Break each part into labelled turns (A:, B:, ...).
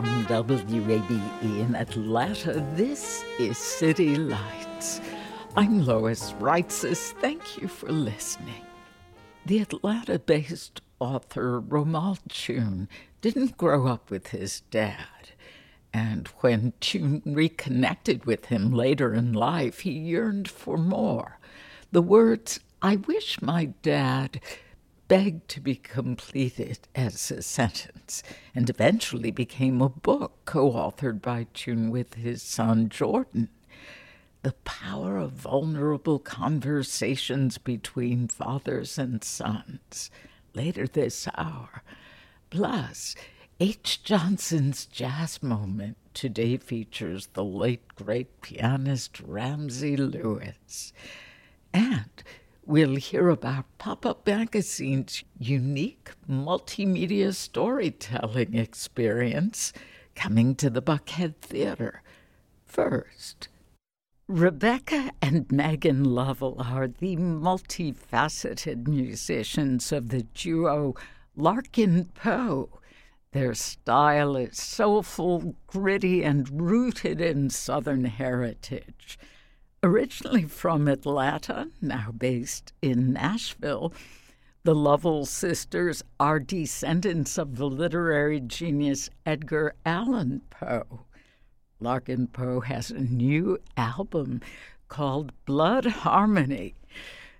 A: From WABE in Atlanta, this is City Lights. I'm Lois Reitzes. Thank you for listening. The Atlanta based author Romal Tune didn't grow up with his dad. And when Tune reconnected with him later in life, he yearned for more. The words, I wish my dad begged to be completed as a sentence and eventually became a book co authored by Tune with his son Jordan. The power of vulnerable conversations between fathers and sons later this hour. Plus, H. Johnson's jazz moment today features the late great pianist Ramsey Lewis. And we'll hear about Pop Up Magazine's unique multimedia storytelling experience coming to the Buckhead Theater. First, Rebecca and Megan Lovell are the multifaceted musicians of the duo Larkin Poe. Their style is soulful, gritty, and rooted in Southern heritage. Originally from Atlanta, now based in Nashville, the Lovell sisters are descendants of the literary genius Edgar Allan Poe. Larkin Poe has a new album called Blood Harmony.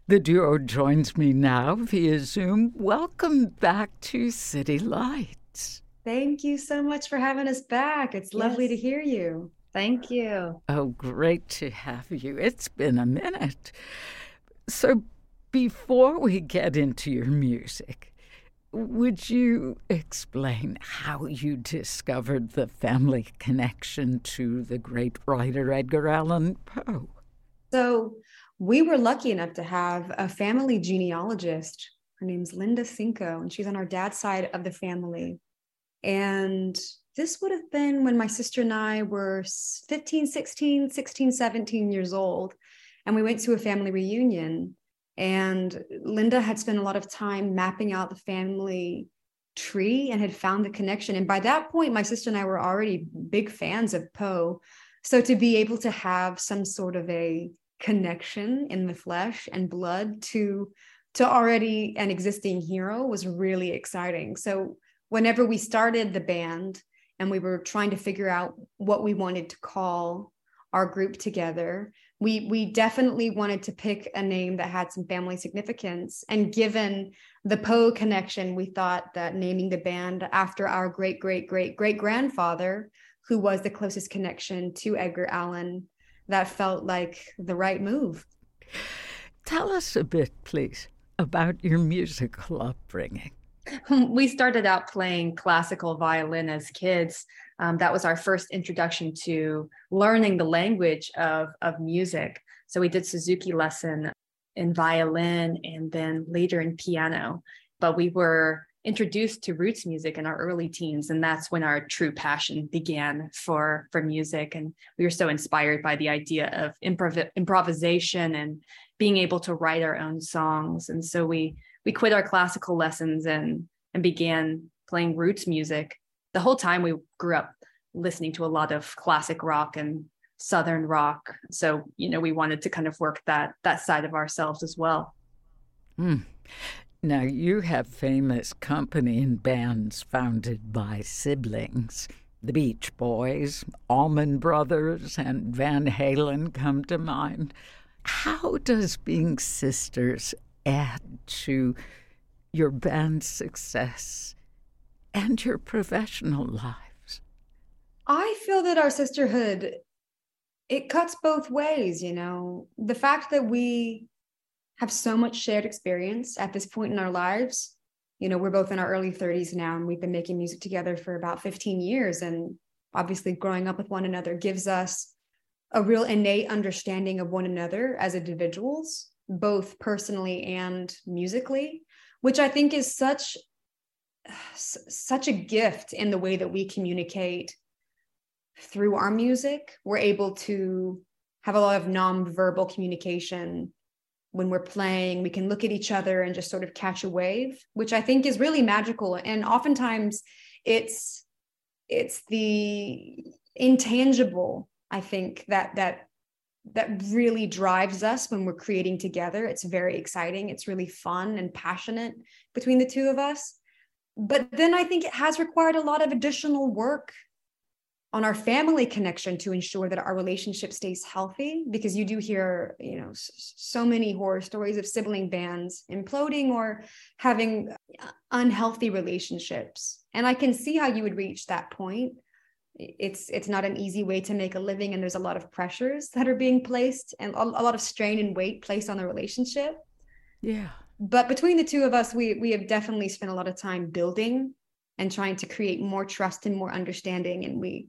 A: The duo joins me now via Zoom. Welcome back to City Lights.
B: Thank you so much for having us back. It's lovely
C: Yes.
B: to hear you.
C: Thank you.
A: Oh, great to have you. It's been a minute. So, before we get into your music, would you explain how you discovered the family connection to the great writer Edgar Allan Poe?
B: So, we were lucky enough to have a family genealogist. Her name's Linda Cinco, and she's on our dad's side of the family. And this would have been when my sister and I were s- 15, 16, 16, 17 years old. And we went to a family reunion. And Linda had spent a lot of time mapping out the family tree and had found the connection. And by that point, my sister and I were already big fans of Poe. So to be able to have some sort of a connection in the flesh and blood to to already an existing hero was really exciting. So whenever we started the band and we were trying to figure out what we wanted to call our group together, we we definitely wanted to pick a name that had some family significance. And given the Poe connection, we thought that naming the band after our great great great great grandfather, who was the closest connection to Edgar Allan, that felt like the right move.
A: Tell us a bit, please, about your musical upbringing.
C: We started out playing classical violin as kids. Um, that was our first introduction to learning the language of, of music. So we did Suzuki lesson in violin and then later in piano. But we were introduced to roots music in our early teens, and that's when our true passion began for, for music. And we were so inspired by the idea of improv- improvisation and being able to write our own songs. And so we we quit our classical lessons and and began playing roots music. The whole time we grew up listening to a lot of classic rock and southern rock. So, you know, we wanted to kind of work that that side of ourselves as well.
A: Mm. Now, you have famous company and bands founded by siblings. The Beach Boys, Allman Brothers, and Van Halen come to mind. How does being sisters add to your band's success and your professional lives?
B: I feel that our sisterhood it cuts both ways, you know. The fact that we have so much shared experience at this point in our lives. You know, we're both in our early 30s now and we've been making music together for about 15 years and obviously growing up with one another gives us a real innate understanding of one another as individuals, both personally and musically, which I think is such such a gift in the way that we communicate through our music. We're able to have a lot of non-verbal communication when we're playing. We can look at each other and just sort of catch a wave, which I think is really magical. And oftentimes it's it's the intangible i think that that that really drives us when we're creating together. It's very exciting. It's really fun and passionate between the two of us. But then i think it has required a lot of additional work on our family connection to ensure that our relationship stays healthy because you do hear you know so many horror stories of sibling bands imploding or having unhealthy relationships. And i can see how you would reach that point it's it's not an easy way to make a living and there's a lot of pressures that are being placed and a, a lot of strain and weight placed on the relationship.
A: Yeah.
B: But between the two of us we we have definitely spent a lot of time building and trying to create more trust and more understanding and we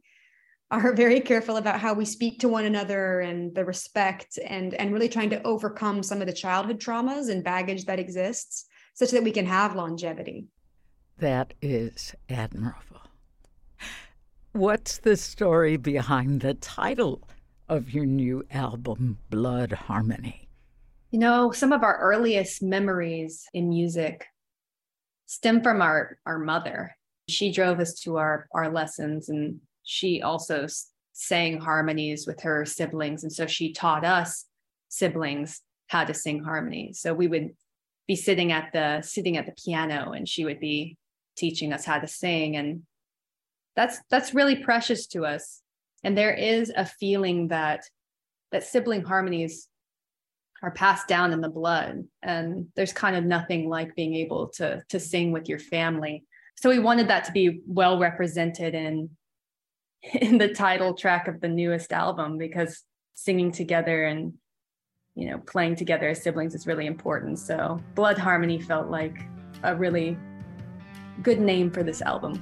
B: are very careful about how we speak to one another and the respect and and really trying to overcome some of the childhood traumas and baggage that exists such that we can have longevity.
A: That is admirable what's the story behind the title of your new album blood harmony
C: you know some of our earliest memories in music stem from our our mother she drove us to our our lessons and she also sang harmonies with her siblings. And so she taught us siblings how to sing harmonies. So we would be sitting at the sitting at the piano and she would be teaching us how to sing and that's that's really precious to us. And there is a feeling that that sibling harmonies are passed down in the blood and there's kind of nothing like being able to to sing with your family. So we wanted that to be well represented in in the title track of the newest album because singing together and you know playing together as siblings is really important. So blood harmony felt like a really good name for this album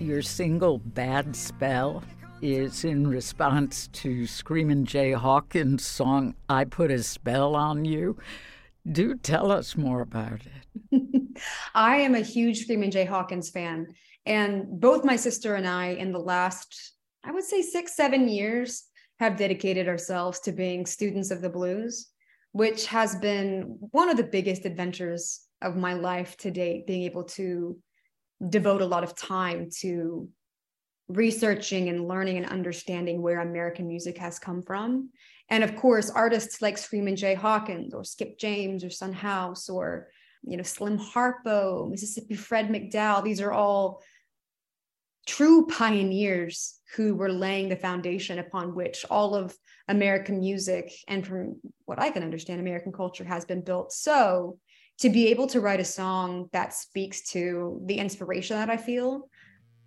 A: your single Bad Spell is in response to Screamin' Jay Hawkins' song I Put a Spell on You. Do tell us more about
B: it. I am a huge Screamin' Jay Hawkins fan. And both my sister and I, in the last, I would say six, seven years, have dedicated ourselves to being students of the blues, which has been one of the biggest adventures of my life to date, being able to devote a lot of time to researching and learning and understanding where American music has come from. And of course, artists like Screamin' Jay Hawkins or Skip James or Son House or you know Slim Harpo, Mississippi Fred McDowell, these are all true pioneers who were laying the foundation upon which all of American music and from what I can understand, American culture has been built. So to be able to write a song that speaks to the inspiration that I feel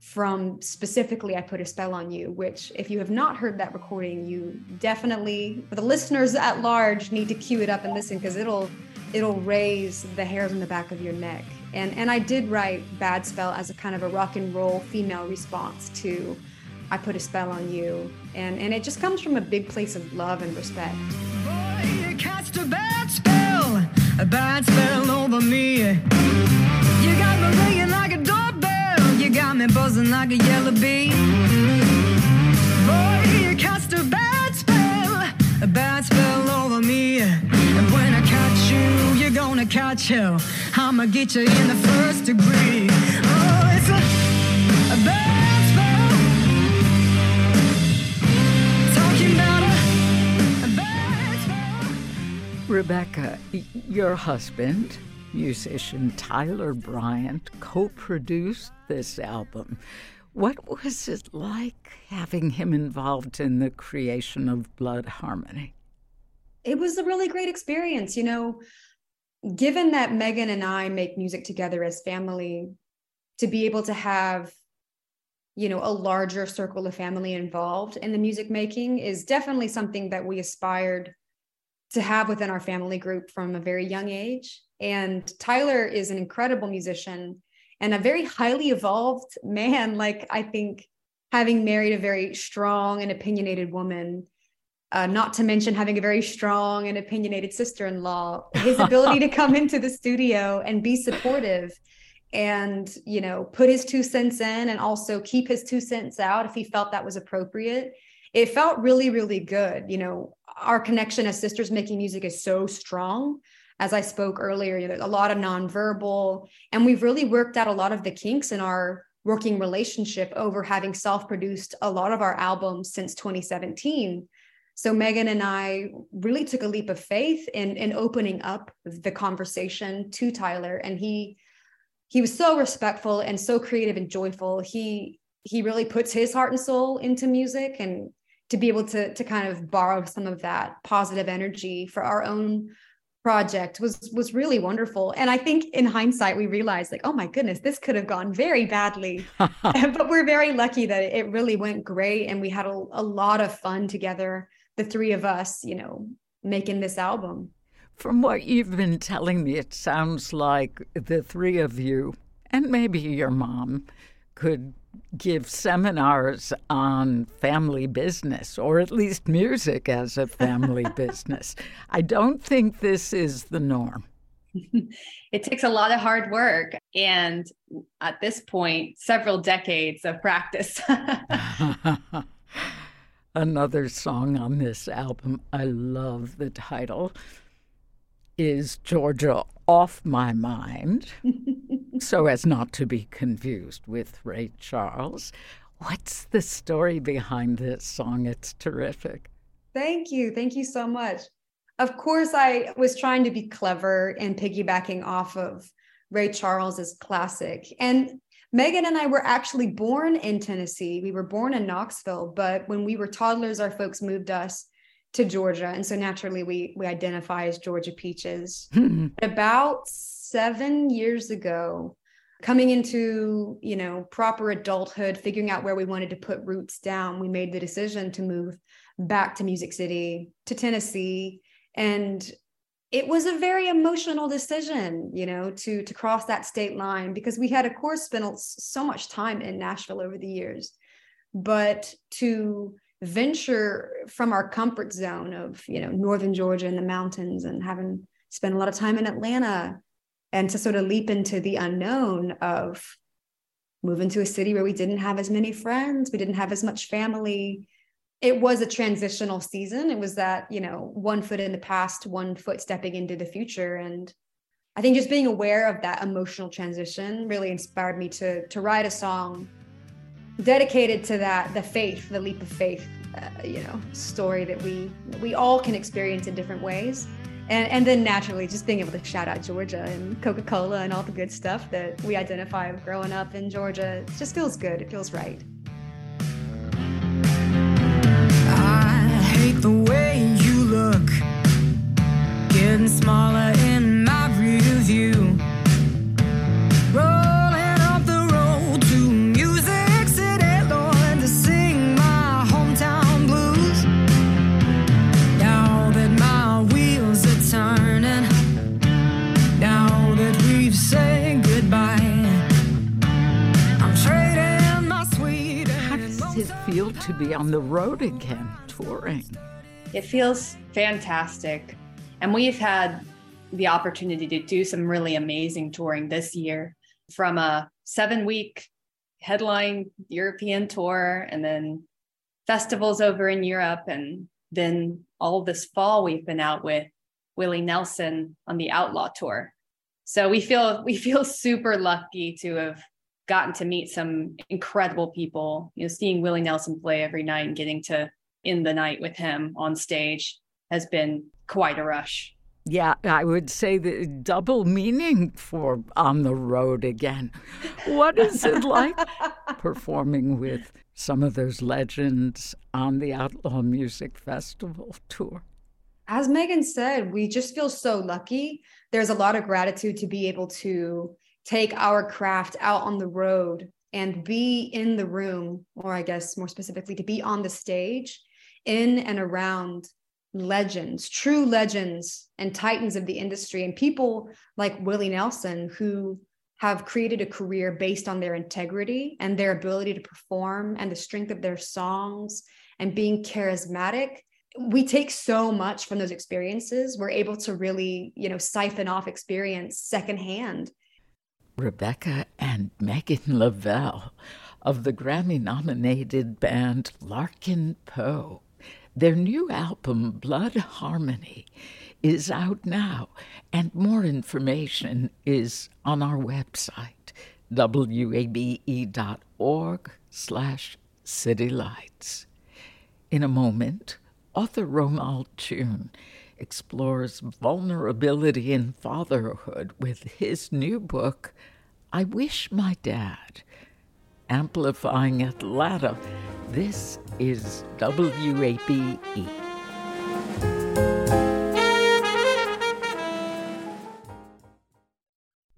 B: from specifically I Put a Spell on You, which, if you have not heard that recording, you definitely, the listeners at large, need to cue it up and listen because it'll it'll raise the hairs on the back of your neck. And and I did write Bad Spell as a kind of a rock and roll female response to I Put a Spell on You. And and it just comes from a big place of love and respect.
D: Boy, a bad spell over me. You got me ringing like a doorbell, you got me buzzing like a yellow bee. Boy, you cast a bad spell, a bad spell over me. And when I catch you, you're gonna catch hell. I'ma get you in the first degree. Oh, it's a,
A: Rebecca, your husband, musician Tyler Bryant, co produced this album. What was it like having him involved in the creation of Blood Harmony?
B: it was a really great experience. You know, given that Megan and I make music together as family, to be able to have, you know, a larger circle of family involved in the music making is definitely something that we aspired to have within our family group from a very young age. And Tyler is an incredible musician and a very highly evolved man. Like, I think having married a very strong and opinionated woman uh, not to mention having a very strong and opinionated sister-in-law his ability to come into the studio and be supportive and you know put his two cents in and also keep his two cents out if he felt that was appropriate it felt really really good. You know our connection as sisters making music is so strong. As i spoke earlier you know, a lot of nonverbal and we've really worked out a lot of the kinks in our working relationship over having self-produced a lot of our albums since 2017 so Megan and I really took a leap of faith in in opening up the conversation to Tyler, and he he was so respectful and so creative and joyful. He he really puts his heart and soul into music, and to be able to to kind of borrow some of that positive energy for our own project was was really wonderful and i think in hindsight we realized like oh my goodness this could have gone very badly but we're very lucky that it really went great and we had a, a lot of fun together the three of us, you know, making this album.
A: From what you've been telling me, it sounds like the three of you, and maybe your mom, could give seminars on family business, or at least music as a family business. I don't think this is the norm.
C: it takes a lot of hard work and at this point several decades of practice
A: another song on this album. I love the title. Is Georgia off my mind? So as not to be confused with Ray Charles. What's the story behind this song? It's terrific.
B: Thank you. Thank you so much. Of course, I was trying to be clever and piggybacking off of Ray Charles's classic. And Megan and I were actually born in Tennessee. We were born in Knoxville, but when we were toddlers, our folks moved us to Georgia, and so naturally we we identify as Georgia Peaches. Hmm. About seven years ago, coming into you know proper adulthood, figuring out where we wanted to put roots down, we made the decision to move back to Music City, to Tennessee, and it was a very emotional decision you know to to cross that state line because we had of course spent so much time in nashville over the years. But to venture from our comfort zone of you know northern georgia and the mountains and having spent a lot of time in atlanta and to sort of leap into the unknown of moving to a city where we didn't have as many friends we didn't have as much family it was a transitional season. It was that, you know, one foot in the past, one foot stepping into the future. And I think just being aware of that emotional transition really inspired me to to write a song dedicated to that, the faith, the leap of faith, uh, you know, story that we we all can experience in different ways. And, and then naturally just being able to shout out Georgia and Coca-Cola and all the good stuff that we identify with growing up in Georgia. It just feels good. It feels right.
D: hate the way you look. Getting smaller in my rear view. To
A: be on the road again, touring?
C: It feels fantastic. And we've had the opportunity to do some really amazing touring this year from a seven week headline European tour and then festivals over in Europe. And then all this fall, we've been out with Willie Nelson on the Outlaw tour. So we feel we feel super lucky to have gotten to meet some incredible people. You know, seeing Willie Nelson play every night and getting to in the night with him on stage has been quite a rush.
A: Yeah, I would say the double meaning for on the road again. What is it like performing with some of those legends on the Outlaw Music Festival tour?
B: As Megan said, we just feel so lucky. There's a lot of gratitude to be able to take our craft out on the road and be in the room, or I guess more specifically, to be on the stage in and around legends, true legends and titans of the industry, and people like Willie Nelson who have created a career based on their integrity and their ability to perform and the strength of their songs and being charismatic. We take so much from those experiences. We're able to really you know siphon off experience secondhand
A: rebecca and megan lovell of the grammy nominated band larkin poe their new album, Blood Harmony, is out now, and more information is on our website, wabe.org slash citylights. In a moment, author Romal Tune explores vulnerability in fatherhood with his new book, I Wish My Dad, amplifying Atlanta this is WABE.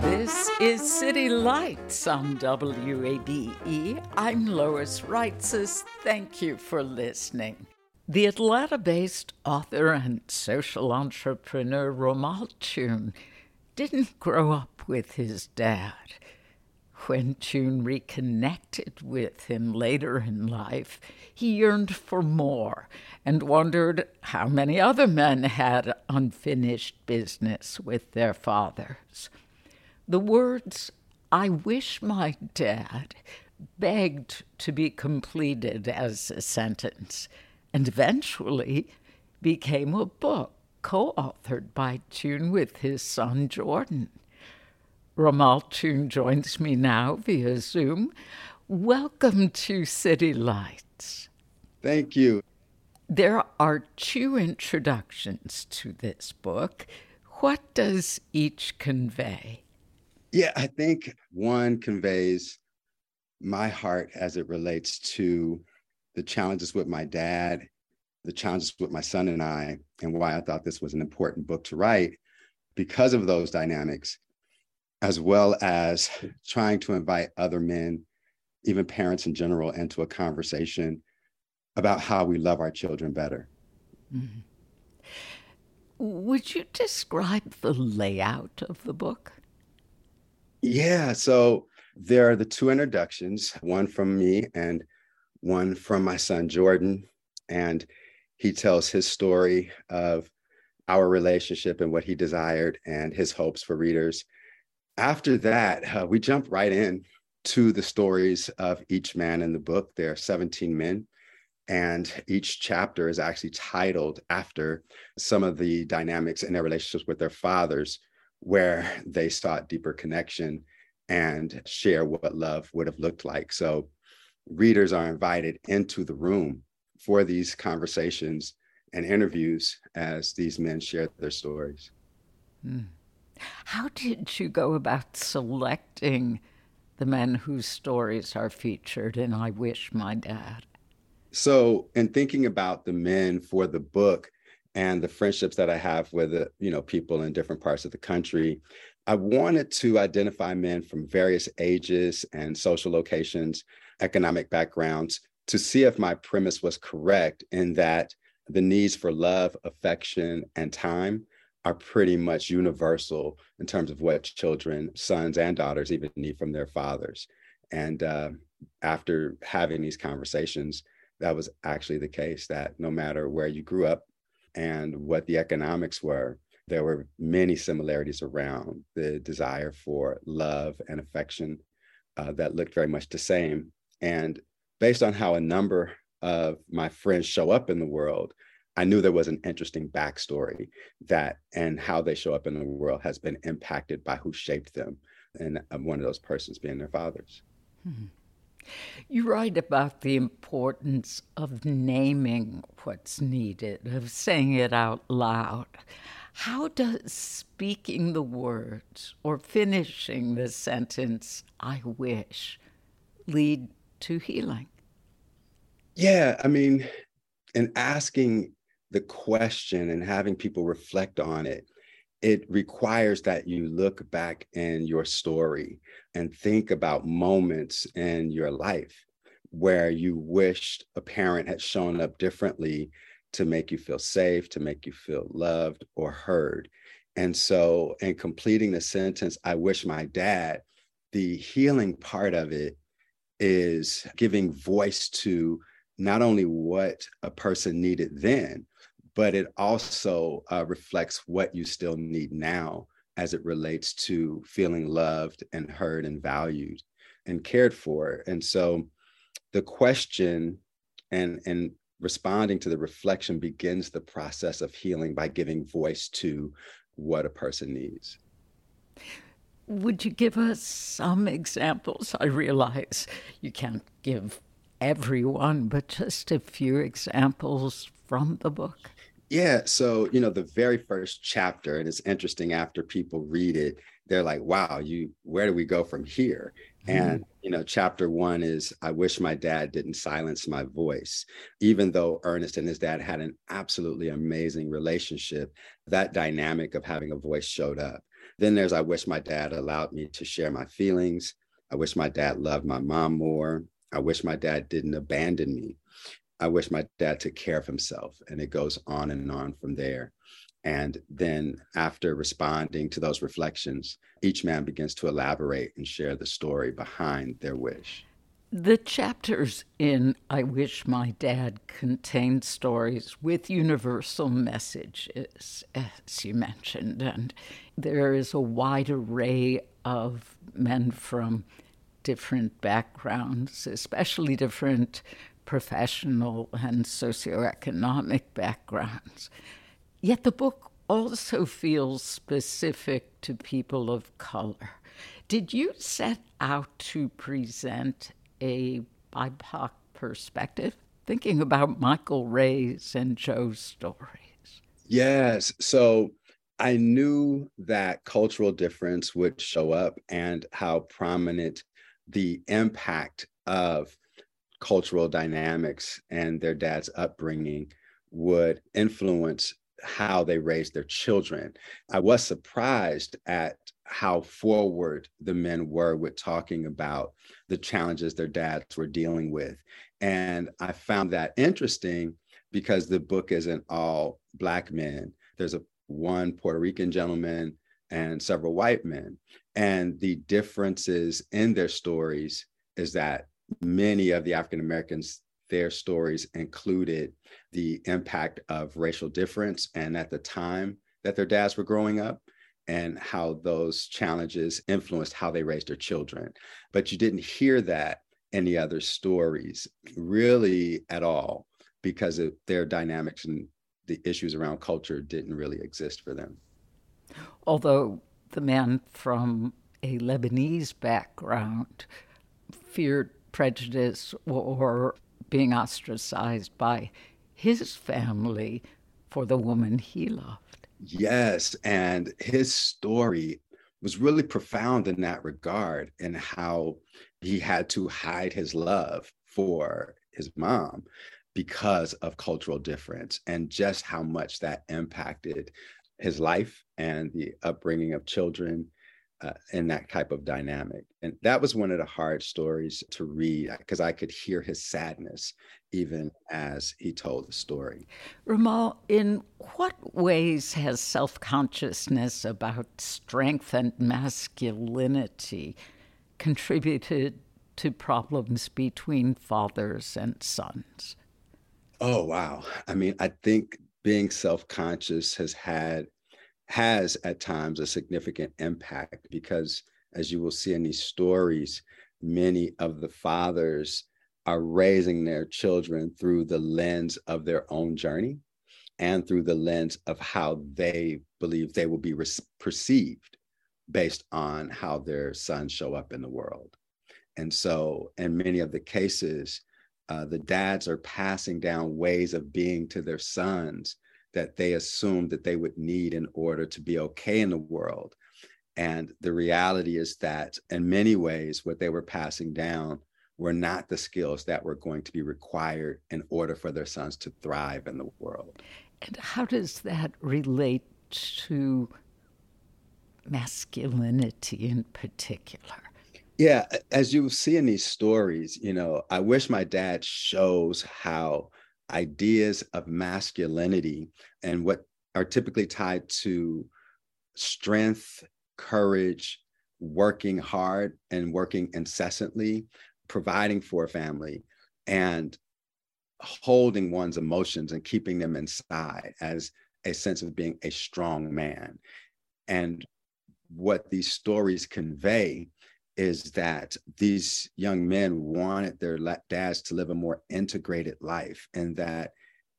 A: This is City Lights on WABE. I'm Lois Reitzes. Thank you for listening. The Atlanta based author and social entrepreneur Romal didn't grow up with his dad. When Tune reconnected with him later in life, he yearned for more and wondered how many other men had unfinished business with their fathers. The words, I wish my dad, begged to be completed as a sentence, and eventually became a book co authored by Tune with his son Jordan. Romal Tune joins me now via Zoom. Welcome to City Lights.
E: Thank you.
A: There are two introductions to this book. What does each convey?
E: Yeah, I think one conveys my heart as it relates to the challenges with my dad, the challenges with my son and I, and why I thought this was an important book to write because of those dynamics, as well as trying to invite other men, even parents in general, into a conversation about how we love our children better. Mm-hmm.
A: Would you describe the layout of the book?
E: Yeah. So there are the two introductions, one from me and one from my son, Jordan. And he tells his story of our relationship and what he desired and his hopes for readers. After that, uh, we jump right in to the stories of each man in the book. There are 17 men And each chapter is actually titled after some of the dynamics in their relationships with their fathers, where they sought deeper connection and share what love would have looked like. So readers are invited into the room for these conversations and interviews as these men share their stories.
A: Mm. How did you go about selecting the men whose stories are featured in I Wish My Dad?
E: So, in thinking about the men for the book and the friendships that I have with uh, you know people in different parts of the country, I wanted to identify men from various ages and social locations, economic backgrounds, to see if my premise was correct in that the needs for love, affection, and time are pretty much universal in terms of what children, sons and daughters, even need from their fathers. And uh, after having these conversations, that was actually the case that no matter where you grew up and what the economics were, there were many similarities around the desire for love and affection uh, that looked very much the same. And based on how a number of my friends show up in the world, I knew there was an interesting backstory that and how they show up in the world has been impacted by who shaped them. And uh, one of those persons being their fathers.
A: Hmm. You write about the importance of naming what's needed, of saying it out loud. How does speaking the words or finishing the sentence, I wish, lead to healing?
E: Yeah, I mean, and asking the question and having people reflect on it, it requires that you look back in your story and think about moments in your life where you wished a parent had shown up differently to make you feel safe, to make you feel loved or heard. And so, in completing the sentence, I wish my dad, the healing part of it is giving voice to not only what a person needed then, but it also uh, reflects what you still need now as it relates to feeling loved and heard and valued and cared for. And so the question and and responding to the reflection begins the process of healing by giving voice to what a person needs.
A: Would you give us some examples? I realize you can't give everyone, but just a few examples from the book.
E: Yeah. So, you know, the very first chapter, and it's interesting after people read it, they're like, wow, you, where do we go from here? Mm. And, you know, chapter one is, I wish my dad didn't silence my voice. Even though Ernest and his dad had an absolutely amazing relationship, that dynamic of having a voice showed up. Then there's, I wish my dad allowed me to share my feelings. I wish my dad loved my mom more. I wish my dad didn't abandon me. I wish my dad took care of himself. And it goes on and on from there. And then, after responding to those reflections, each man begins to elaborate and share the story behind their wish.
A: The chapters in I Wish My Dad contain stories with universal messages, as you mentioned, and there is a wide array of men from different backgrounds, especially different professional and socioeconomic backgrounds. Yet the book also feels specific to people of color. Did you set out to present a BIPOC perspective, thinking about Michael Ray's and Joe's stories?
E: Yes. So I knew that cultural difference would show up and how prominent the impact of cultural dynamics and their dad's upbringing would influence how they raised their children. I was surprised at how forward the men were with talking about the challenges their dads were dealing with. And I found that interesting because the book isn't all black men. There's a one Puerto Rican gentleman and several white men. And the differences in their stories is that many of the African Americans, their stories included the impact of racial difference and at the time that their dads were growing up and how those challenges influenced how they raised their children. But you didn't hear that in the other stories really at all. because of their dynamics and the issues around culture didn't really exist for them.
A: Although the man from a Lebanese background feared prejudice or being ostracized by his family for the woman he loved.
E: Yes. And his story was really profound in that regard and how he had to hide his love for his mom because of cultural difference and just how much that impacted his life and the upbringing of children uh, in that type of dynamic. And that was one of the hard stories to read because I could hear his sadness even as he told the story.
A: Romal, in what ways has self consciousness about strength and masculinity contributed to problems between fathers and sons?
E: Oh, wow. I mean, I think being self conscious has had has at times a significant impact because as you will see in these stories many of the fathers are raising their children through the lens of their own journey and through the lens of how they believe they will be re- perceived based on how their sons show up in the world. And so in many of the cases uh, the dads are passing down ways of being to their sons that they assumed that they would need in order to be okay in the world. And the reality is that in many ways, what they were passing down were not the skills that were going to be required in order for their sons to thrive in the world.
A: And how does that relate to masculinity in particular?
E: Yeah, as you see in these stories, you know, I wish my dad shows how ideas of masculinity and what are typically tied to strength, courage, working hard and working incessantly, providing for a family, and holding one's emotions and keeping them inside as a sense of being a strong man. And what these stories convey is that these young men wanted their dads to live a more integrated life and that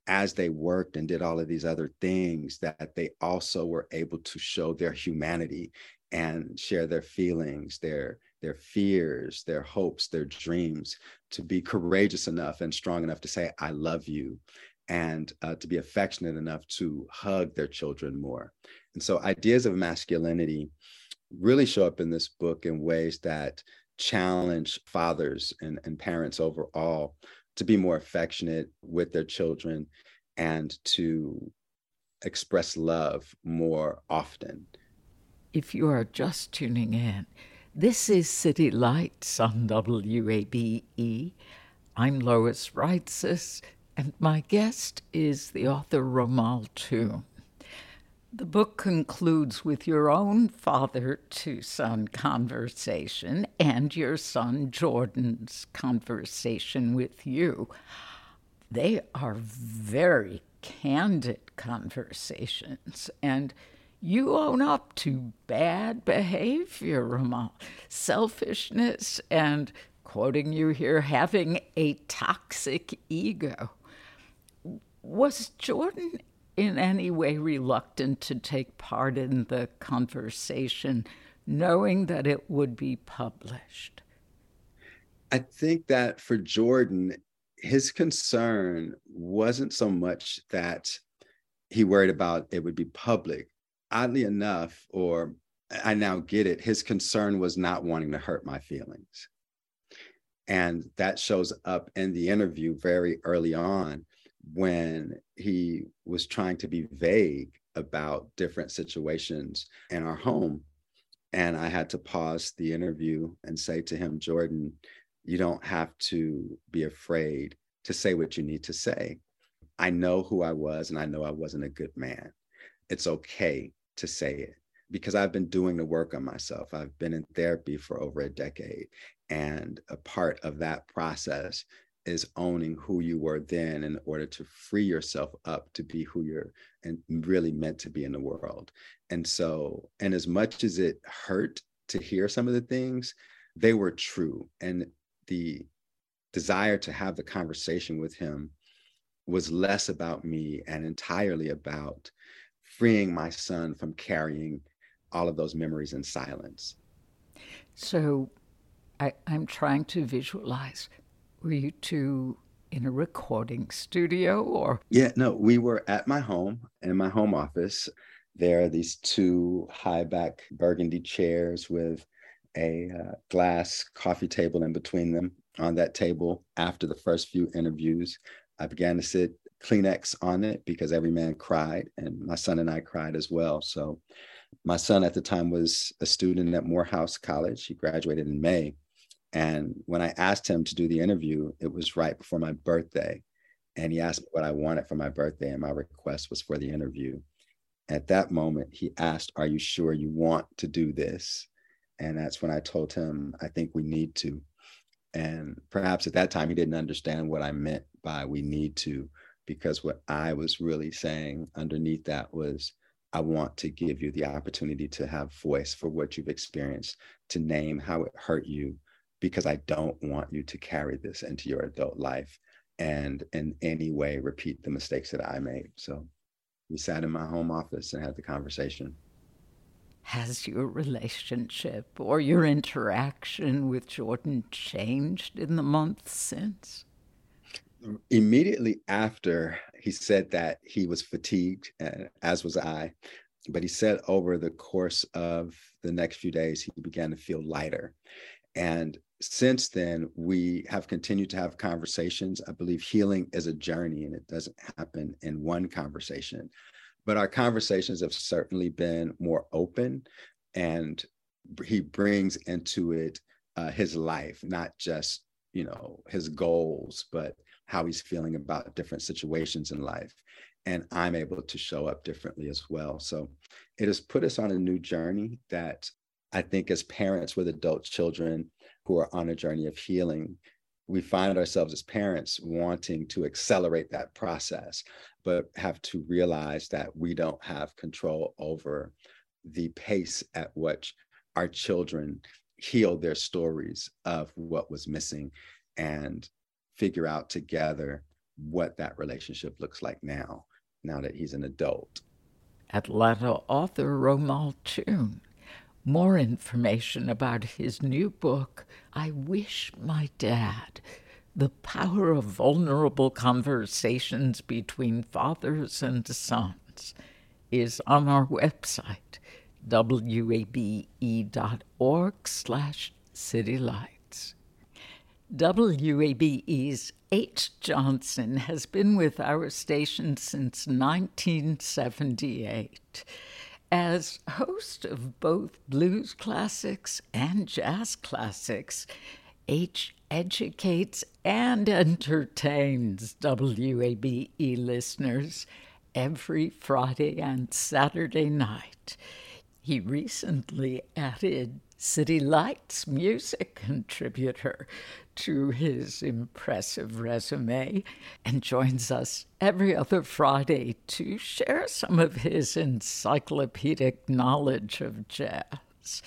E: as they worked and did all of these other things that they also were able to show their humanity and share their feelings their their fears their hopes their dreams to be courageous enough and strong enough to say i love you and uh, to be affectionate enough to hug their children more. And so ideas of masculinity really show up in this book in ways that challenge fathers and, and parents overall to be more affectionate with their children and to express love more often.
A: If you are just tuning in, this is City Lights on WABE. I'm Lois Reitzes, and my guest is the author Romal Tune. The book concludes with your own father to son conversation and your son Jordan's conversation with you. They are very candid conversations, and you own up to bad behavior, selfishness, and quoting you here, having a toxic ego. Was Jordan in any way reluctant to take part in the conversation, knowing that it would be published?
E: I think that for Jordan, his concern wasn't so much that he worried about it would be public. Oddly enough, or I now get it, his concern was not wanting to hurt my feelings. And that shows up in the interview very early on when he was trying to be vague about different situations in our home. And I had to pause the interview and say to him, Jordan, you don't have to be afraid to say what you need to say. I know who I was, and I know I wasn't a good man. It's okay to say it because I've been doing the work on myself. I've been in therapy for over a decade. And a part of that process is owning who you were then in order to free yourself up to be who you're and really meant to be in the world. And so, and as much as it hurt to hear some of the things, they were true. And the desire to have the conversation with him was less about me and entirely about freeing my son from carrying all of those memories in silence.
A: So I, am trying to visualize. Were you two in a recording studio or?
E: Yeah, no, we were at my home in my home office. There are these two high back burgundy chairs with a uh, glass coffee table in between them. On that table, after the first few interviews, I began to sit Kleenex on it because every man cried, and my son and I cried as well. So, my son at the time was a student at Morehouse College. He graduated in May. And when I asked him to do the interview, it was right before my birthday. And he mm-hmm. asked me what I wanted for my birthday, and my request was for the interview. At that moment, he asked, Are you sure you want to do this? And that's when I told him, I think we need to. And perhaps at that time, he didn't understand what I meant by we need to, because what I was really saying underneath that was, I want to give you the opportunity to have voice for what you've experienced, to name how it hurt you, because I don't want you to carry this into your adult life and in any way repeat the mistakes that I made. So we sat in my home office and had the conversation.
A: Has your relationship or your interaction with Jordan changed in the months since?
E: Immediately after he said that he was fatigued, uh, as was I, but he said over the course of the next few days, he began to feel lighter. And since then, we have continued to have conversations. I believe healing is a journey and it doesn't happen in one conversation. But our conversations have certainly been more open, and he brings into it uh, his life, not just you know his goals, but how he's feeling about different situations in life. And I'm able to show up differently as well. So it has put us on a new journey that I think as parents with adult children, who are on a journey of healing, we find ourselves as parents wanting to accelerate that process, but have to realize that we don't have control over the pace at which our children heal their stories of what was missing and figure out together what that relationship looks like now, now that he's an adult.
A: Atlanta author Romal Tune more information about his new book, I Wish My Dad The Power of Vulnerable Conversations Between Fathers and Sons, is on our website, wabe.org slash citylights. WABE's H. Johnson has been with our station since 1978. As host of both blues classics and jazz classics, H educates and entertains WABE listeners every Friday and Saturday night. He recently added City Lights music contributor to his impressive resume and joins us every other Friday to share some of his encyclopedic knowledge of jazz.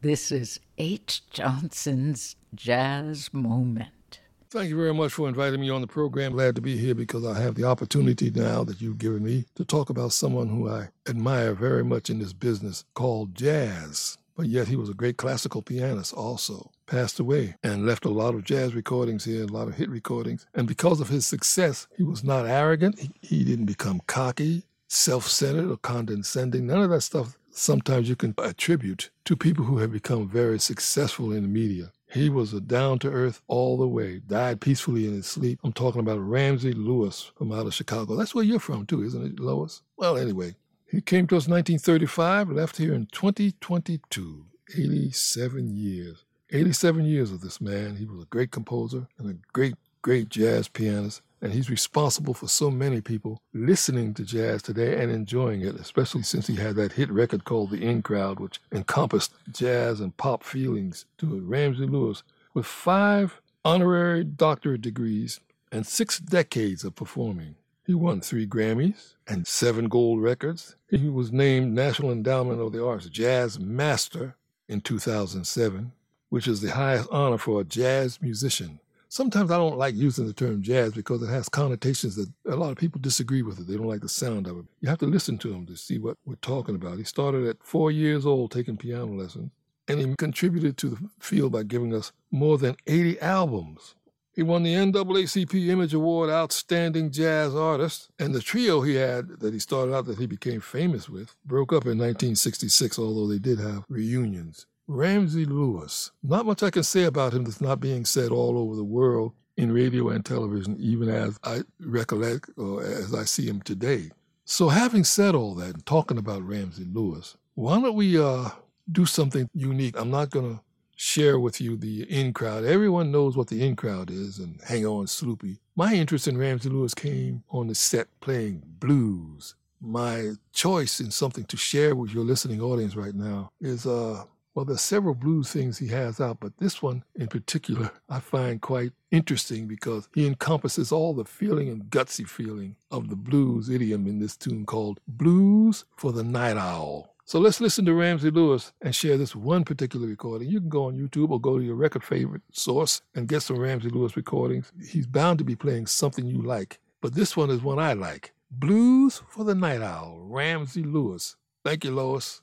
A: This is H. Johnson's Jazz Moment.
F: Thank you very much for inviting me on the program. Glad to be here because I have the opportunity now that you've given me to talk about someone who I admire very much in this business called jazz but yet he was a great classical pianist also. Passed away and left a lot of jazz recordings here, a lot of hit recordings. And because of his success, he was not arrogant. He, he didn't become cocky, self centered, or condescending. None of that stuff sometimes you can attribute to people who have become very successful in the media. He was a down to earth all the way, died peacefully in his sleep. I'm talking about Ramsey Lewis from out of Chicago. That's where you're from, too, isn't it, Lois? Well, anyway, he came to us 1935, left here in 2022. 87 years. 87 years of this man. He was a great composer and a great, great jazz pianist. And he's responsible for so many people listening to jazz today and enjoying it, especially since he had that hit record called The In Crowd, which encompassed jazz and pop feelings to. Ramsey Lewis, with five honorary doctorate degrees and six decades of performing. He won three Grammys and seven gold records. He was named National Endowment of the Arts Jazz Master in 2007, which is the highest honor for a jazz musician. sometimes I don't like using the term jazz because it has connotations that a lot of people disagree with it. They don't like the sound of it. You have to listen to him to see what we're talking about. He started at four years old taking piano lessons, and he contributed to the field by giving us more than 80 albums. He won the NAACP Image Award Outstanding Jazz Artist, and the trio he had that he started out that he became famous with broke up in 1966, although they did have reunions. Ramsey Lewis. Not much I can say about him that's not being said all over the world in radio and television, even as I recollect or as I see him today. So, having said all that and talking about Ramsey Lewis, why don't we uh, do something unique? I'm not going to share with you the in crowd. Everyone knows what the in crowd is and hang on, Sloopy. My interest in Ramsey Lewis came on the set playing blues. My choice in something to share with your listening audience right now is uh, well, there's several blues things he has out, but this one in particular I find quite interesting because he encompasses all the feeling and gutsy feeling of the blues idiom in this tune called Blues for the Night Owl. So let's listen to Ramsey Lewis and share this one particular recording. You can go on YouTube or go to your record favorite source and get some Ramsey Lewis recordings. He's bound to be playing something you like, but this one is one I like. Blues for the Night Owl, Ramsey Lewis. Thank you, Lois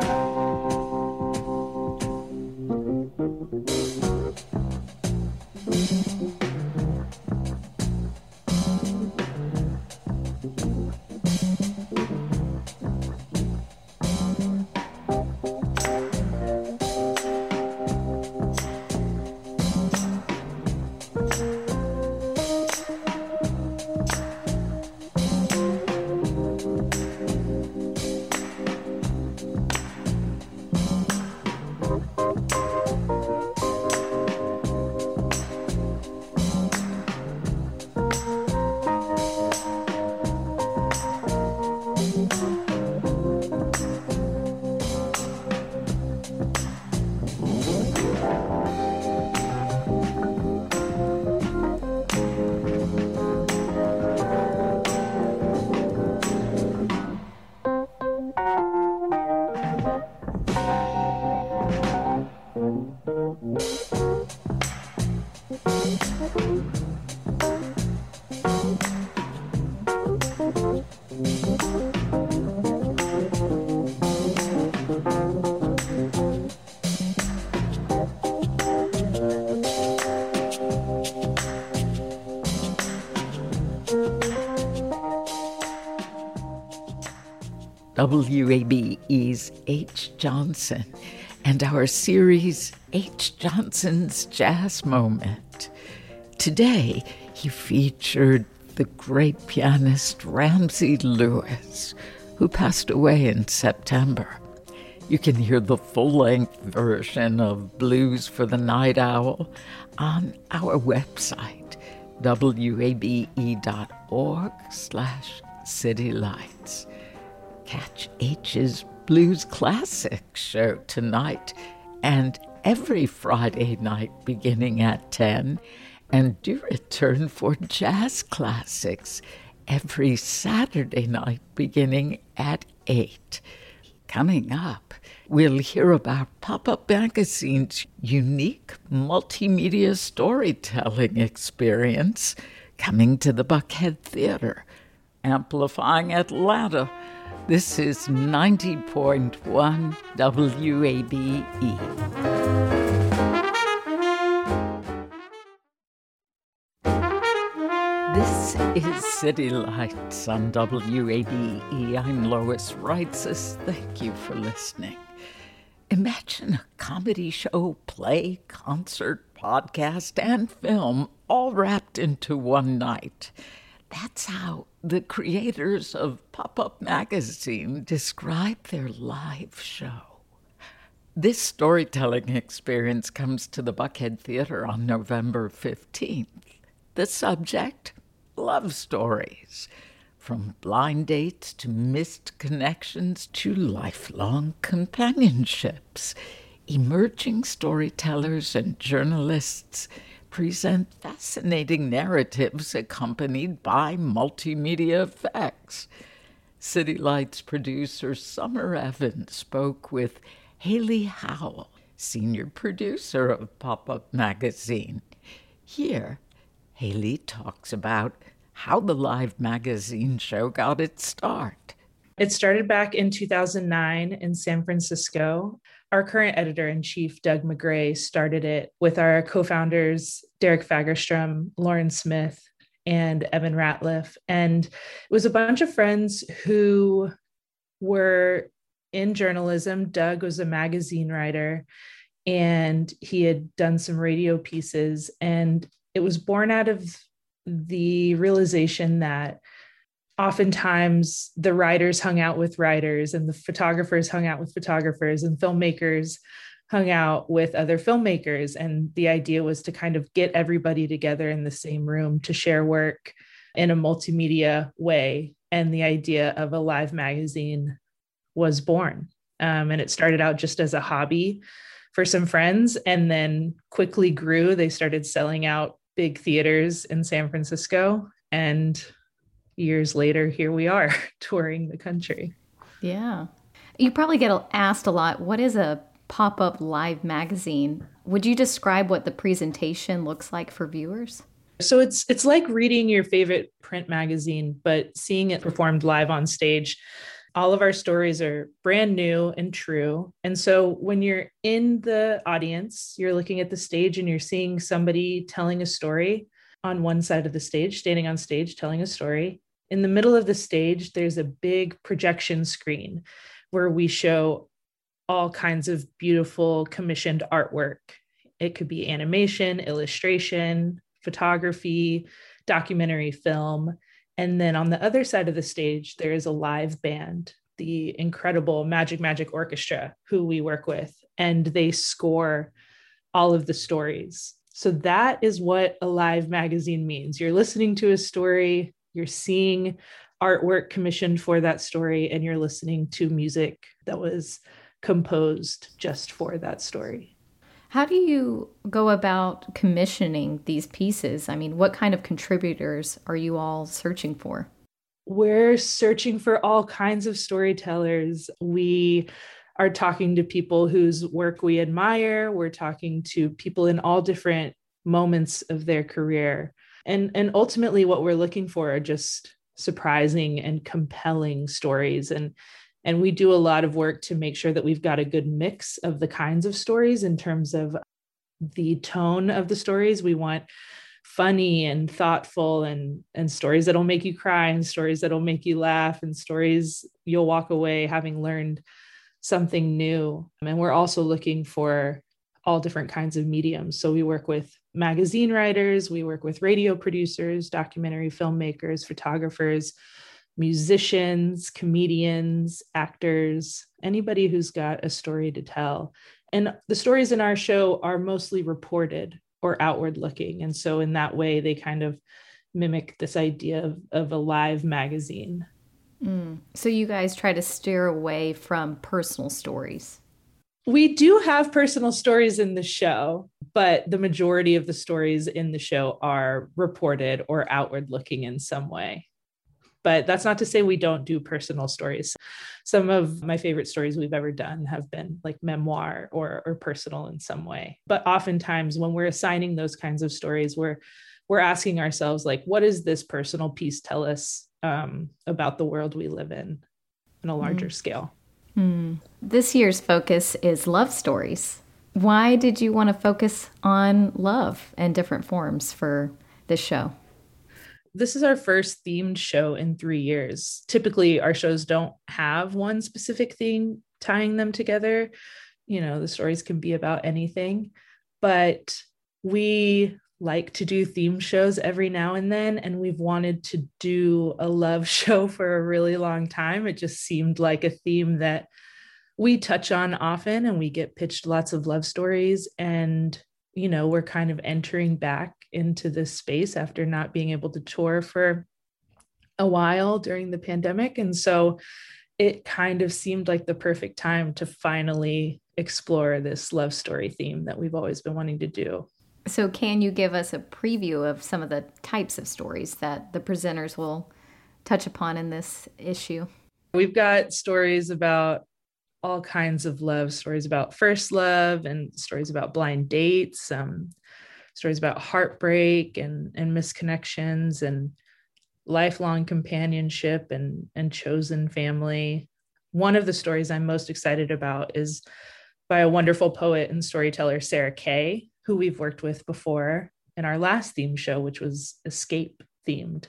F: thank you
A: WABE's H. Johnson and our series H. Johnson's Jazz Moment. Today, he featured the great pianist Ramsey Lewis, who passed away in September. You can hear the full length version of Blues for the Night Owl on our website, wabe.org slash citylights. Catch H's Blues Classic show tonight and every Friday night beginning at 10. And do return for Jazz Classics every Saturday night beginning at 8. Coming up, we'll hear about Pop Up Magazine's unique multimedia storytelling experience coming to the Buckhead Theater, amplifying Atlanta this is 90.1 WABE. This is City Lights on WABE. I'm Lois Reitzes. Thank you for listening. Imagine a comedy show, play, concert, podcast, and film all wrapped into one night. That's how the creators of Pop Up Magazine describe their live show. This storytelling experience comes to the Buckhead Theater on November 15th. The subject love stories. From blind dates to missed connections to lifelong companionships, emerging storytellers and journalists present fascinating narratives accompanied by multimedia effects. City Lights producer Summer Evans spoke with Haley Howell, senior producer of Pop Up Magazine. Here, Haley talks about how the live magazine show got its start.
G: It started back in 2009 in San Francisco. Our current editor in chief, Doug McGray, started it with our co founders, Derek Fagerstrom, Lauren Smith, and Evan Ratliff. And it was a bunch of friends who were in journalism. Doug was a magazine writer and he had done some radio pieces. And it was born out of the realization that oftentimes the writers hung out with writers and the photographers hung out with photographers and filmmakers hung out with other filmmakers. And the idea was to kind of get everybody together in the same room to share work in a multimedia way. And the idea of a live magazine was born. Um, and it started out just as a hobby for some friends and then quickly grew. They started selling out big theaters in san francisco and years later here we are touring the country
H: yeah you probably get asked a lot what is a pop up live magazine. Would you describe what the presentation looks like for viewers?
G: So it's it's like reading your favorite print magazine, but seeing it performed live on stage. All of our stories are brand new and true. And so when you're in the audience, you're looking at the stage and you're seeing somebody telling a story on one side of the stage, standing on stage telling a story. In the middle of the stage, there's a big projection screen where we show all kinds of beautiful commissioned artwork. It could be animation, illustration, photography, documentary film. And then on the other side of the stage, there is a live band, the incredible Magic Magic Orchestra, who we work with, and they score all of the stories. So that is what a live magazine means. You're listening to a story, you're seeing artwork commissioned for that story, and you're listening to music that was composed just for that story.
H: How do you go about commissioning these pieces? I mean, what kind of contributors are you all searching for?
G: We're searching for all kinds of storytellers. We are talking to people whose work we admire. We're talking to people in all different moments of their career. And, and ultimately, what we're looking for are just surprising and compelling stories. And and we do a lot of work to make sure that we've got a good mix of the kinds of stories in terms of the tone of the stories. We want funny and thoughtful and and stories that'll make you cry and stories that'll make you laugh and stories you'll walk away having learned something new. And we're also looking for all different kinds of mediums. So we work with magazine writers, we work with radio producers, documentary filmmakers, photographers, musicians, comedians, actors, anybody who's got a story to tell. And the stories in our show are mostly reported or outward looking. And so, in that way, they kind of mimic this idea of, of a live magazine.
H: Mm. So, you guys try to steer away from personal stories.
G: We do have personal stories in the show, but the majority of the stories in the show are reported or outward looking in some way but that's not to say we don't do personal stories. Some of my favorite stories we've ever done have been like memoir or, or personal in some way. But oftentimes when we're assigning those kinds of stories, we're we're asking ourselves like, what does this personal piece tell us um, about the world we live in on a larger mm. scale?
H: Mm. This year's focus is love stories. Why did you want to focus on love and different forms for this show?
G: this is our first themed show in three years. Typically, our shows don't have one specific thing tying them together. You know, the stories can be about anything, but we like to do theme shows every now and then. And we've wanted to do a love show for a really long time. It just seemed like a theme that we touch on often and we get pitched lots of love stories. And, you know, we're kind of entering back into this space after not being able to tour for a while during the pandemic. And so it kind of seemed like the perfect time to finally explore this love story theme that we've always been wanting to do.
H: So, can you give us a preview of some of the types of stories that the presenters will touch upon in this issue?
G: We've got stories about all kinds of love stories about first love and stories about blind dates, um, stories about heartbreak and, and misconnections and lifelong companionship and, and chosen family. One of the stories I'm most excited about is by a wonderful poet and storyteller, Sarah Kay, who we've worked with before in our last theme show, which was escape themed.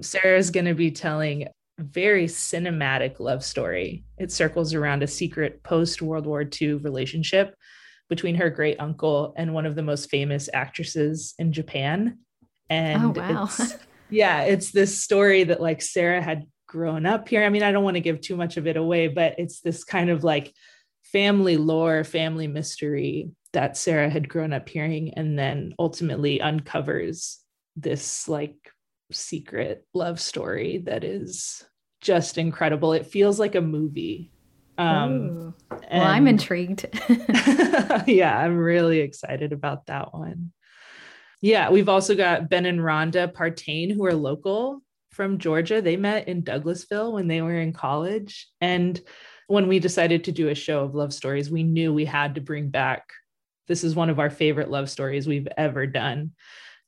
G: Sarah is going to be telling a very cinematic love story. It circles around a secret post World War II relationship between her great uncle and one of the most famous actresses in Japan. And
H: oh, wow.
G: it's, yeah, it's this story that like Sarah had grown up here. I mean, I don't want to give too much of it away, but it's this kind of like family lore, family mystery that Sarah had grown up hearing and then ultimately uncovers this like secret love story that is just incredible. It feels like a movie.
H: Um, well, I'm intrigued.
G: yeah, I'm really excited about that one. Yeah, we've also got Ben and Rhonda Partain, who are local from Georgia. They met in Douglasville when they were in college. And when we decided to do a show of love stories, we knew we had to bring back this is one of our favorite love stories we've ever done.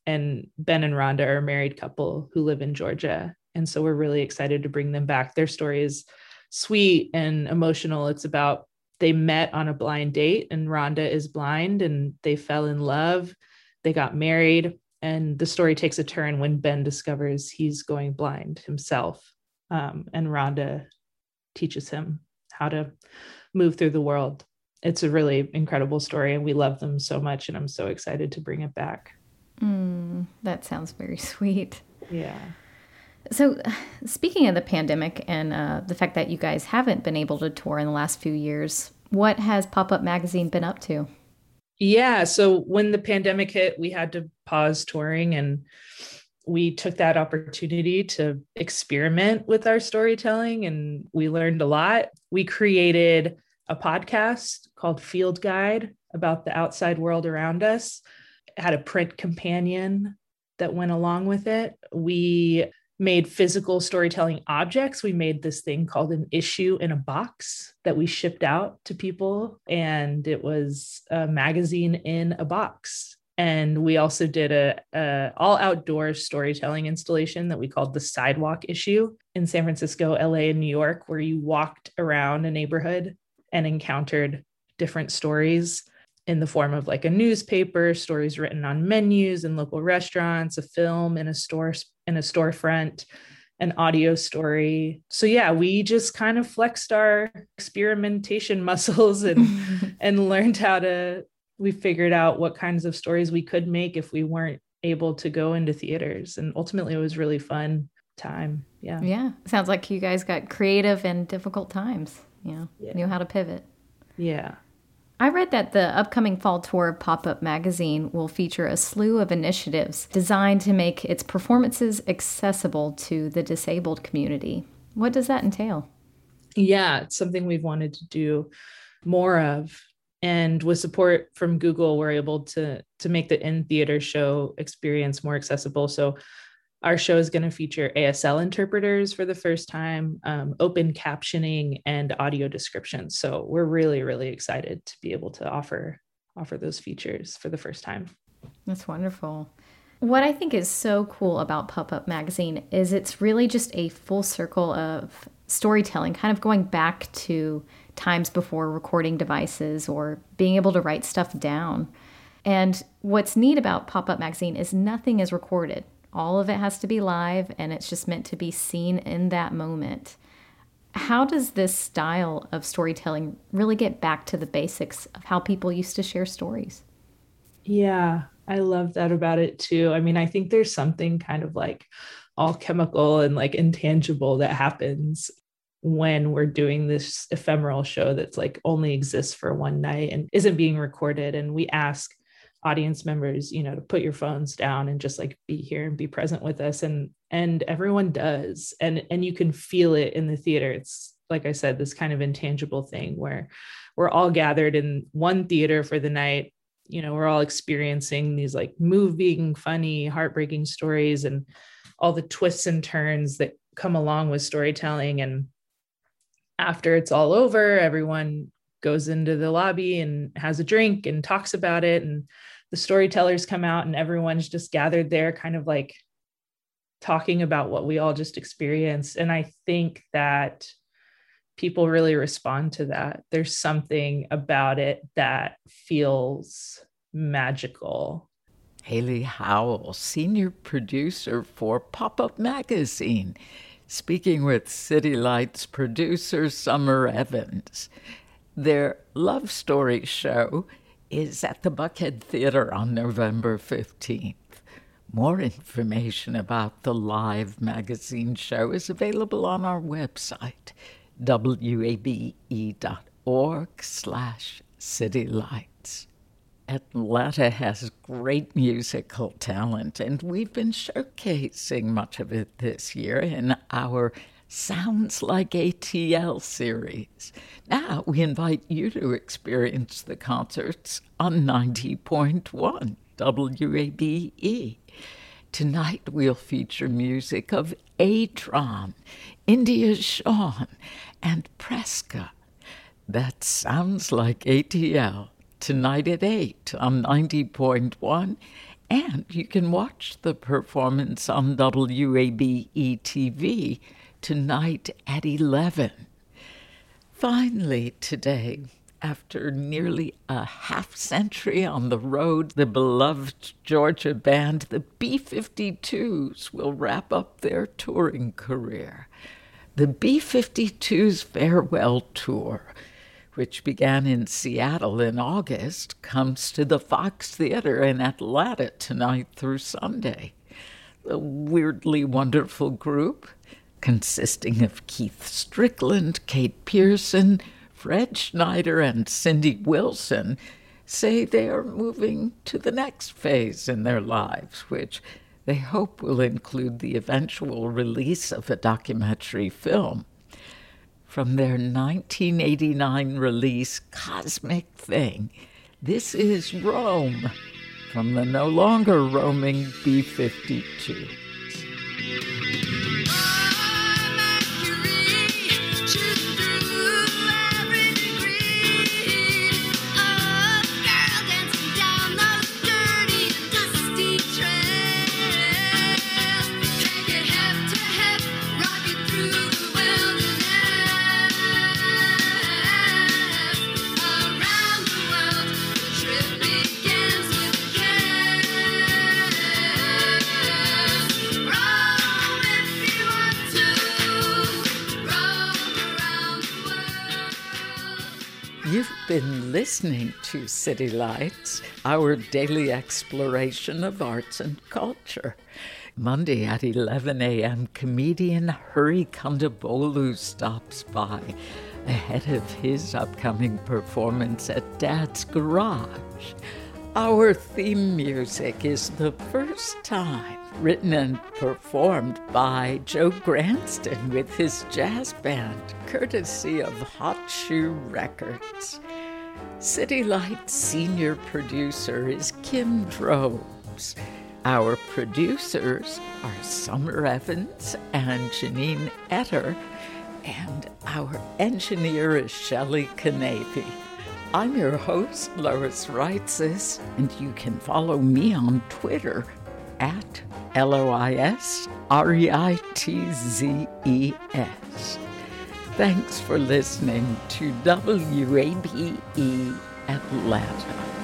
G: And Ben and Rhonda are a married couple who live in Georgia. And so we're really excited to bring them back. Their story is sweet and emotional. It's about they met on a blind date, and Rhonda is blind, and they fell in love. They got married, and the story takes a turn when Ben discovers he's going blind himself. Um, and Rhonda teaches him how to move through the world it's a really incredible story and we love them so much and i'm so excited to bring it back.
H: Mm, that sounds very sweet.
G: Yeah.
H: So speaking of the pandemic and uh, the fact that you guys haven't been able to tour in the last few years what has pop-up magazine been up to?
G: Yeah so when the pandemic hit we had to pause touring and we took that opportunity to experiment with our storytelling and we learned a lot. We created a podcast called Field Guide about the outside world around us. It had a print companion that went along with it. We made physical storytelling objects. We made this thing called an issue in a box that we shipped out to people, and it was a magazine in a box. And we also did a, a all outdoor storytelling installation that we called the Sidewalk Issue in San Francisco, LA, and New York, where you walked around a neighborhood and encountered different stories in the form of like a newspaper, stories written on menus in local restaurants, a film in a store in a storefront, an audio story. So yeah, we just kind of flexed our experimentation muscles and and learned how to we figured out what kinds of stories we could make if we weren't able to go into theaters and ultimately it was really fun time. Yeah.
H: Yeah. Sounds like you guys got creative and difficult times yeah, yeah. knew how to pivot.
G: Yeah.
H: I read that the upcoming fall tour of Pop Up Magazine will feature a slew of initiatives designed to make its performances accessible to the disabled community. What does that entail?
G: Yeah, it's something we've wanted to do more of. And with support from Google, we're able to, to make the in theater show experience more accessible. So our show is going to feature ASL interpreters for the first time, um, open captioning, and audio description. So we're really, really excited to be able to offer offer those features for the first time.
H: That's wonderful. What I think is so cool about Pop Up Magazine is it's really just a full circle of storytelling, kind of going back to times before recording devices or being able to write stuff down. And what's neat about Pop Up Magazine is nothing is recorded. All of it has to be live and it's just meant to be seen in that moment. How does this style of storytelling really get back to the basics of how people used to share stories?
G: Yeah, I love that about it too. I mean, I think there's something kind of like all chemical and like intangible that happens when we're doing this ephemeral show that's like only exists for one night and isn't being recorded. And we ask audience members you know to put your phones down and just like be here and be present with us and and everyone does and and you can feel it in the theater it's like i said this kind of intangible thing where we're all gathered in one theater for the night you know we're all experiencing these like moving funny heartbreaking stories and all the twists and turns that come along with storytelling and after it's all over, everyone goes into the lobby and has a drink and talks about it. And the storytellers come out, and everyone's just gathered there, kind of like talking about what we all just experienced. And I think that people really respond to that. There's something about it that feels magical.
A: Haley Howell, senior producer for Pop Up Magazine, speaking with City Lights producer Summer Evans. Their love story show is at the Buckhead Theater on November 15th. More information about the live magazine show is available on our website, wabe.org slash citylights. Atlanta has great musical talent, and we've been showcasing much of it this year in our Sounds Like ATL series. Now we invite you to experience the concerts on 90.1 WABE. Tonight we'll feature music of Atron, India Shawn, and Preska. That sounds like ATL. Tonight at 8 on 90.1, and you can watch the performance on WABE TV tonight at 11. Finally, today, after nearly a half century on the road, the beloved Georgia band, the B 52s, will wrap up their touring career. The B 52s farewell tour, which began in Seattle in August, comes to the Fox Theater in Atlanta tonight through Sunday. The weirdly wonderful group, consisting of Keith Strickland, Kate Pierson, Fred Schneider and Cindy Wilson say they are moving to the next phase in their lives, which they hope will include the eventual release of a documentary film. From their 1989 release, Cosmic Thing, this is Roam from the no longer roaming B 52. Been listening to City Lights, our daily exploration of arts and culture. Monday at 11 a.m., comedian Hari Kondabolu stops by ahead of his upcoming performance at Dad's Garage. Our theme music is the first time written and performed by Joe Granston with his jazz band, courtesy of Hot Shoe Records. City Light senior producer is Kim Drobes. Our producers are Summer Evans and Janine Etter, and our engineer is Shelley Canavy. I'm your host, Lois Reitzes, and you can follow me on Twitter at L O I S R E I T Z E S. Thanks for listening to WABE Atlanta.